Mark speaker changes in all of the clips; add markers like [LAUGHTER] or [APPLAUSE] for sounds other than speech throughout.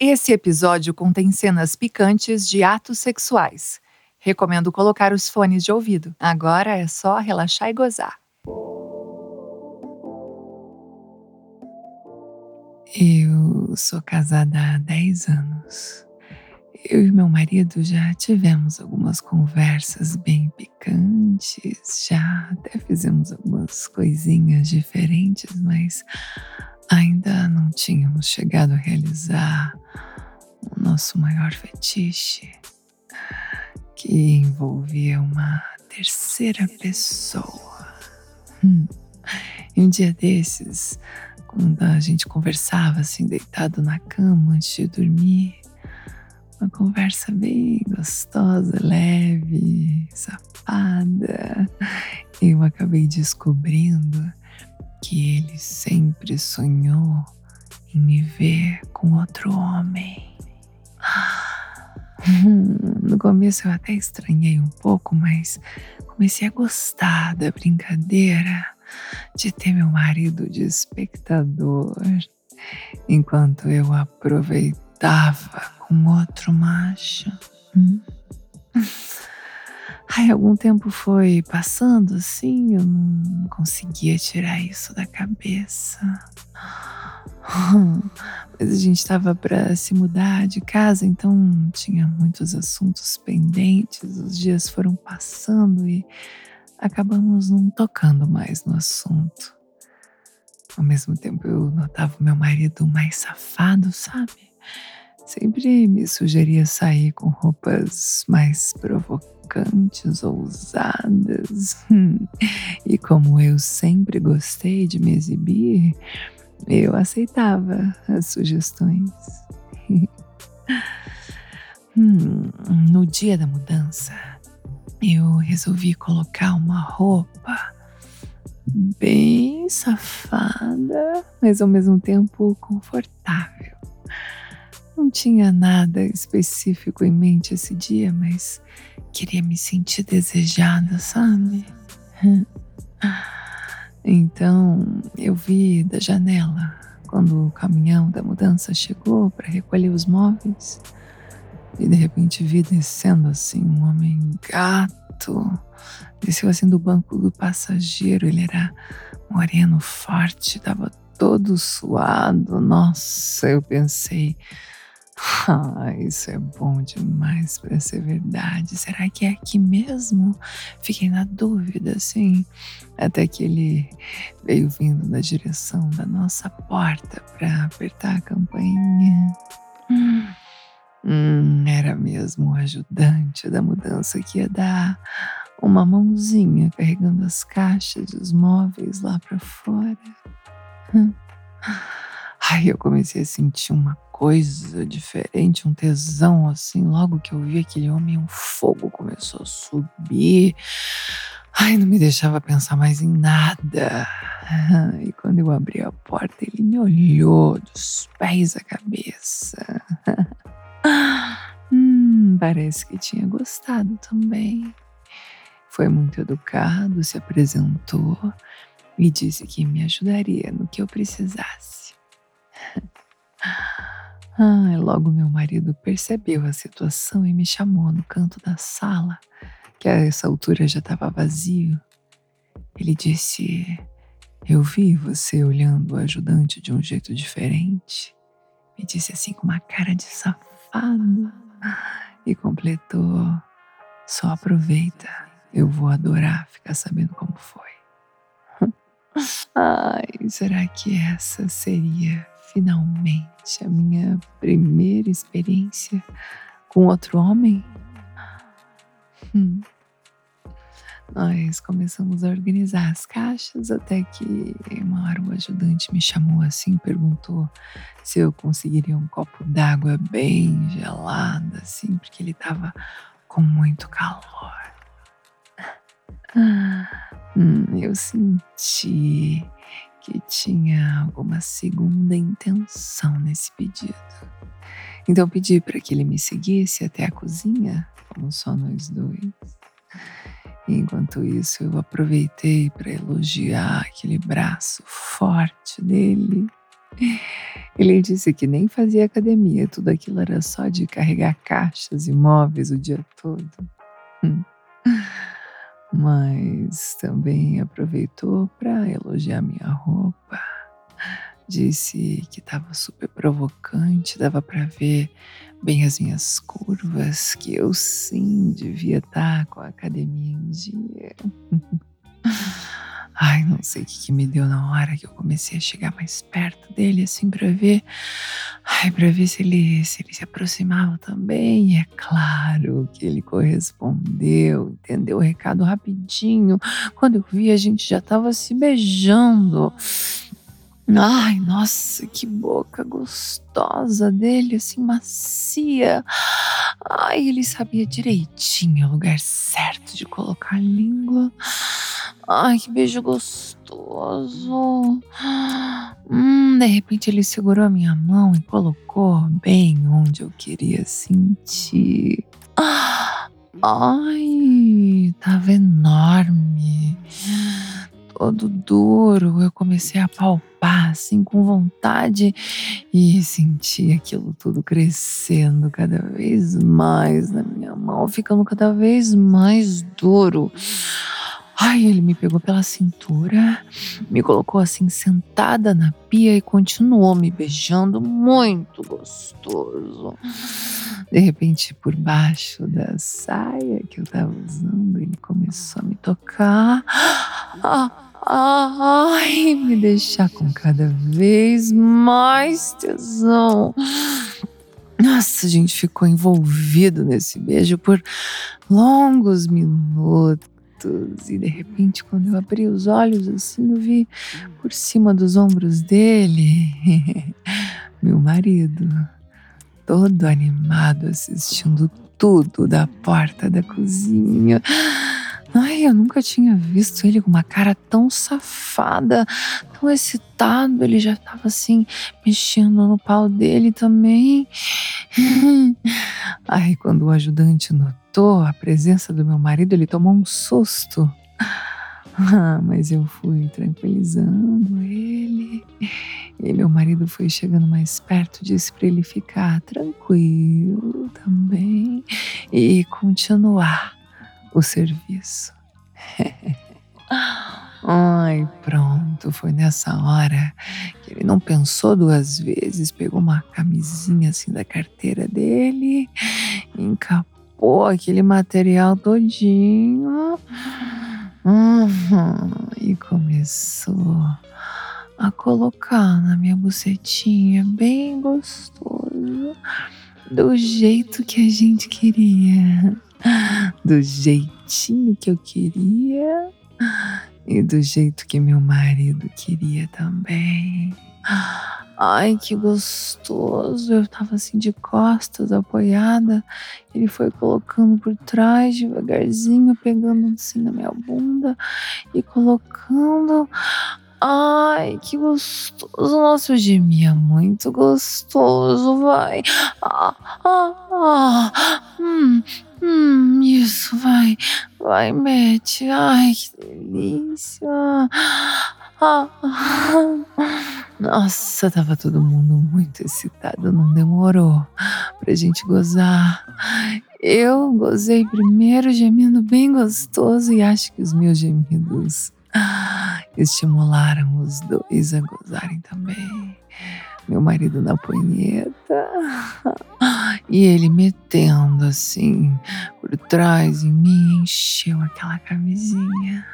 Speaker 1: Esse episódio contém cenas picantes de atos sexuais. Recomendo colocar os fones de ouvido. Agora é só relaxar e gozar.
Speaker 2: Eu sou casada há 10 anos. Eu e meu marido já tivemos algumas conversas bem picantes, já até fizemos algumas coisinhas diferentes, mas ainda não tínhamos chegado a realizar o nosso maior fetiche, que envolvia uma terceira pessoa. Hum. E um dia desses, quando a gente conversava assim, deitado na cama antes de dormir, uma conversa bem gostosa, leve, safada, eu acabei descobrindo que ele sempre sonhou em me ver com outro homem. [LAUGHS] No começo eu até estranhei um pouco, mas comecei a gostar da brincadeira de ter meu marido de espectador, enquanto eu aproveitava com outro macho. Hum. [LAUGHS] Aí algum tempo foi passando assim, eu não conseguia tirar isso da cabeça. [LAUGHS] Mas a gente estava para se mudar de casa, então tinha muitos assuntos pendentes. Os dias foram passando e acabamos não tocando mais no assunto. Ao mesmo tempo, eu notava o meu marido mais safado, sabe? Sempre me sugeria sair com roupas mais provocantes, ousadas. [LAUGHS] E como eu sempre gostei de me exibir, eu aceitava as sugestões. [LAUGHS] hum, no dia da mudança, eu resolvi colocar uma roupa bem safada, mas ao mesmo tempo confortável. Não tinha nada específico em mente esse dia, mas queria me sentir desejada, sabe? [LAUGHS] Então eu vi da janela quando o caminhão da mudança chegou para recolher os móveis e de repente vi descendo assim um homem gato. Desceu assim do banco do passageiro. Ele era moreno, forte, estava todo suado. Nossa, eu pensei, ah, isso é bom demais para ser verdade. Será que é aqui mesmo? Fiquei na dúvida, assim, até que ele veio vindo na direção da nossa porta para apertar a campainha. Hum, era mesmo o ajudante da mudança que ia dar uma mãozinha carregando as caixas e os móveis lá para fora. Hum. Ai, eu comecei a sentir uma coisa diferente, um tesão assim. Logo que eu vi aquele homem, um fogo começou a subir. Ai, não me deixava pensar mais em nada. [LAUGHS] E quando eu abri a porta, ele me olhou dos pés à cabeça. [LAUGHS] Hum, parece que tinha gostado também. Foi muito educado, se apresentou e disse que me ajudaria no que eu precisasse. [LAUGHS] Ah, logo meu marido percebeu a situação e me chamou no canto da sala, que a essa altura já estava vazio. Ele disse: Eu vi você olhando o ajudante de um jeito diferente. Me disse assim com uma cara de safado e completou: Só aproveita, eu vou adorar ficar sabendo como foi. [LAUGHS] Ai, será que essa seria finalmente a minha primeira experiência com outro homem? Hum. Nós começamos a organizar as caixas até que uma hora o ajudante me chamou assim perguntou se eu conseguiria um copo d'água bem gelada, assim, porque ele estava com muito calor. Hum, eu senti que tinha alguma segunda intenção nesse pedido. Então pedi para que ele me seguisse até a cozinha, como só nós dois. Enquanto isso, eu aproveitei para elogiar aquele braço forte dele. Ele disse que nem fazia academia, tudo aquilo era só de carregar caixas e móveis o dia todo. Hum. Mas também aproveitou para elogiar minha roupa. Disse que estava super provocante, dava para ver bem as minhas curvas, que eu sim devia estar tá com a academia em dia. [LAUGHS] Ai, não sei o que, que, me deu na hora que eu comecei a chegar mais perto dele, assim, para ver. Ai, para ver se ele, se ele se aproximava também. E é claro que ele correspondeu, entendeu o recado rapidinho. Quando eu vi, a gente já estava se beijando. Ai, nossa, que boca gostosa dele, assim, macia. Ai, ele sabia direitinho o lugar certo de colocar a língua. Ai, que beijo gostoso. Hum, de repente ele segurou a minha mão e colocou bem onde eu queria sentir. Ai, tava enorme todo duro. Eu comecei a palpar assim com vontade e senti aquilo tudo crescendo cada vez mais na minha mão, ficando cada vez mais duro. Ai, ele me pegou pela cintura, me colocou assim sentada na pia e continuou me beijando muito gostoso. De repente, por baixo da saia que eu tava usando, ele começou a me tocar. Ai, me deixar com cada vez mais tesão. Nossa, a gente ficou envolvido nesse beijo por longos minutos. E de repente, quando eu abri os olhos assim, eu vi por cima dos ombros dele [LAUGHS] meu marido, todo animado, assistindo tudo da porta da cozinha. Ai, eu nunca tinha visto ele com uma cara tão safada, tão excitado. Ele já estava assim, mexendo no pau dele também. [LAUGHS] Ai, quando o ajudante notou a presença do meu marido, ele tomou um susto. Ah, mas eu fui tranquilizando ele. E meu marido foi chegando mais perto, disse para ele ficar tranquilo também e continuar o serviço. [LAUGHS] Ai, pronto, foi nessa hora que ele não pensou duas vezes, pegou uma camisinha assim da carteira dele, encapou aquele material todinho. Uhum, e começou a colocar na minha bucetinha bem gostoso, do jeito que a gente queria. Do jeitinho que eu queria. E do jeito que meu marido queria também. Ai, que gostoso! Eu tava assim de costas, apoiada. Ele foi colocando por trás devagarzinho, pegando assim na minha bunda e colocando. Ai, que gostoso. Nossa, eu gemia muito gostoso, vai. Ah, ah, ah. Hum, hum, isso, vai. Vai, mete. Ai, que delícia. Ah, Nossa, tava todo mundo muito excitado, não demorou pra gente gozar. Eu gozei primeiro, gemendo bem gostoso, e acho que os meus gemidos estimularam os dois a gozarem também. Meu marido na punheta e ele metendo assim por trás em mim, encheu aquela camisinha.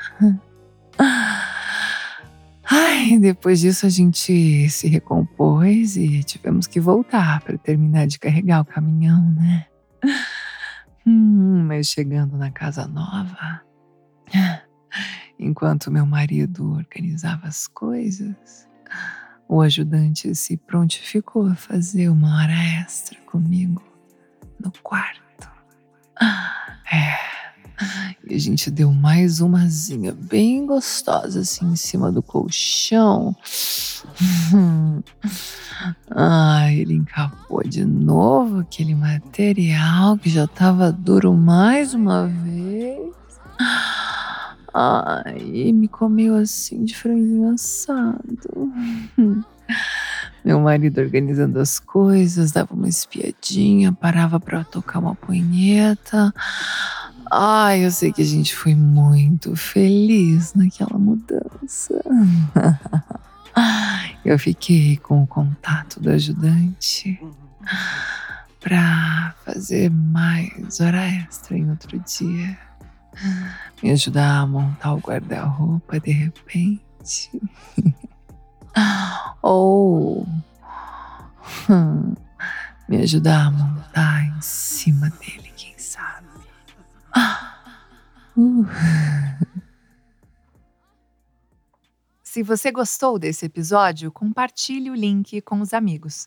Speaker 2: Ai, depois disso a gente se recompôs e tivemos que voltar para terminar de carregar o caminhão, né? Hum, mas chegando na casa nova, Enquanto meu marido organizava as coisas, o ajudante se prontificou a fazer uma hora extra comigo no quarto. É. E a gente deu mais umazinha bem gostosa assim em cima do colchão. [LAUGHS] Ah, ele encapou de novo aquele material que já estava duro mais uma vez. Ai, me comeu assim de franguinho assado. Meu marido organizando as coisas, dava uma espiadinha, parava para tocar uma punheta. Ai, eu sei que a gente foi muito feliz naquela mudança. [LAUGHS] Eu fiquei com o contato do ajudante para fazer mais hora extra em outro dia. Me ajudar a montar o guarda-roupa de repente. [LAUGHS] Ou hum, me ajudar a montar em cima dele, quem sabe.
Speaker 1: Se você gostou desse episódio, compartilhe o link com os amigos.